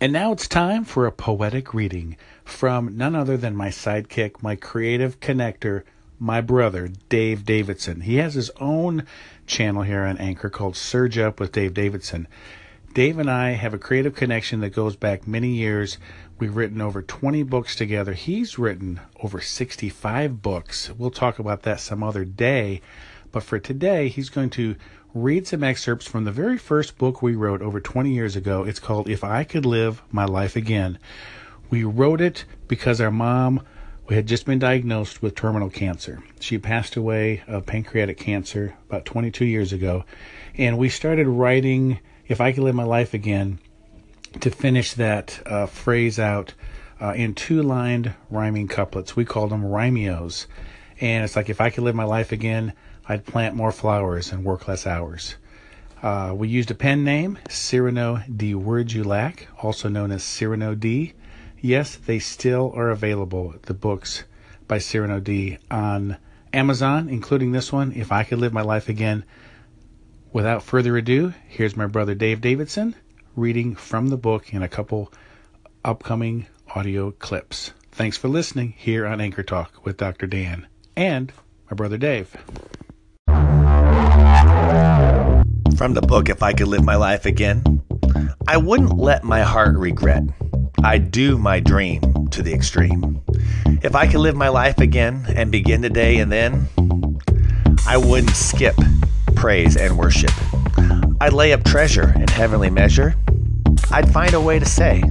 And now it's time for a poetic reading from none other than my sidekick, my creative connector, my brother, Dave Davidson. He has his own channel here on Anchor called Surge Up with Dave Davidson. Dave and I have a creative connection that goes back many years. We've written over 20 books together. He's written over 65 books. We'll talk about that some other day. But for today, he's going to read some excerpts from the very first book we wrote over 20 years ago. It's called If I Could Live My Life Again. We wrote it because our mom we had just been diagnosed with terminal cancer. She passed away of pancreatic cancer about 22 years ago. And we started writing If I Could Live My Life Again to finish that uh, phrase out uh, in two lined rhyming couplets. We called them rhymios. And it's like, if I could live my life again, I'd plant more flowers and work less hours. Uh, we used a pen name, Cyrano D. Wordulac, also known as Cyrano D. Yes, they still are available, the books by Cyrano D. on Amazon, including this one, If I Could Live My Life Again. Without further ado, here's my brother Dave Davidson reading from the book in a couple upcoming audio clips. Thanks for listening here on Anchor Talk with Dr. Dan and my brother Dave. From the book If I Could Live My Life Again, I wouldn't let my heart regret. I'd do my dream to the extreme. If I could live my life again and begin today and then, I wouldn't skip praise and worship. I'd lay up treasure in heavenly measure. I'd find a way to say,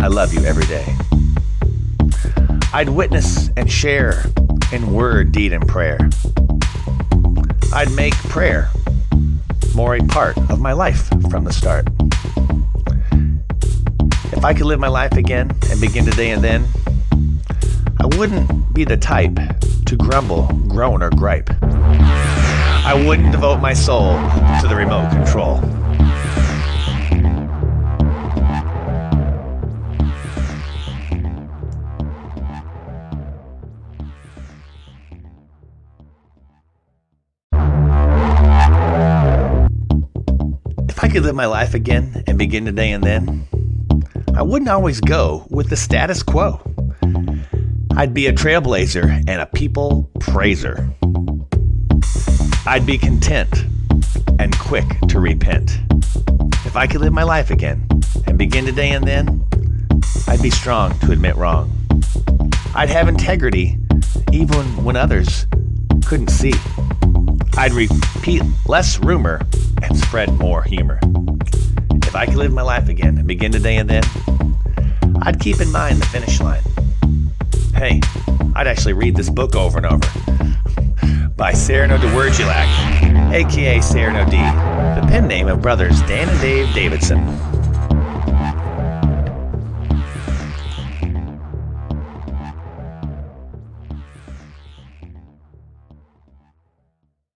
I love you every day. I'd witness and share in word, deed, and prayer. I'd make prayer more a part of my life from the start. If I could live my life again and begin today and then, I wouldn't be the type to grumble, groan, or gripe. I wouldn't devote my soul to the remote control. I could live my life again and begin today and then, I wouldn't always go with the status quo. I'd be a trailblazer and a people praiser. I'd be content and quick to repent. If I could live my life again and begin today and then, I'd be strong to admit wrong. I'd have integrity even when others couldn't see. I'd repeat less rumor and spread more humor. If I could live my life again and begin today and then, I'd keep in mind the finish line. Hey, I'd actually read this book over and over. By Cyrano de Wordulac, aka Cyrano D, the pen name of brothers Dan and Dave Davidson.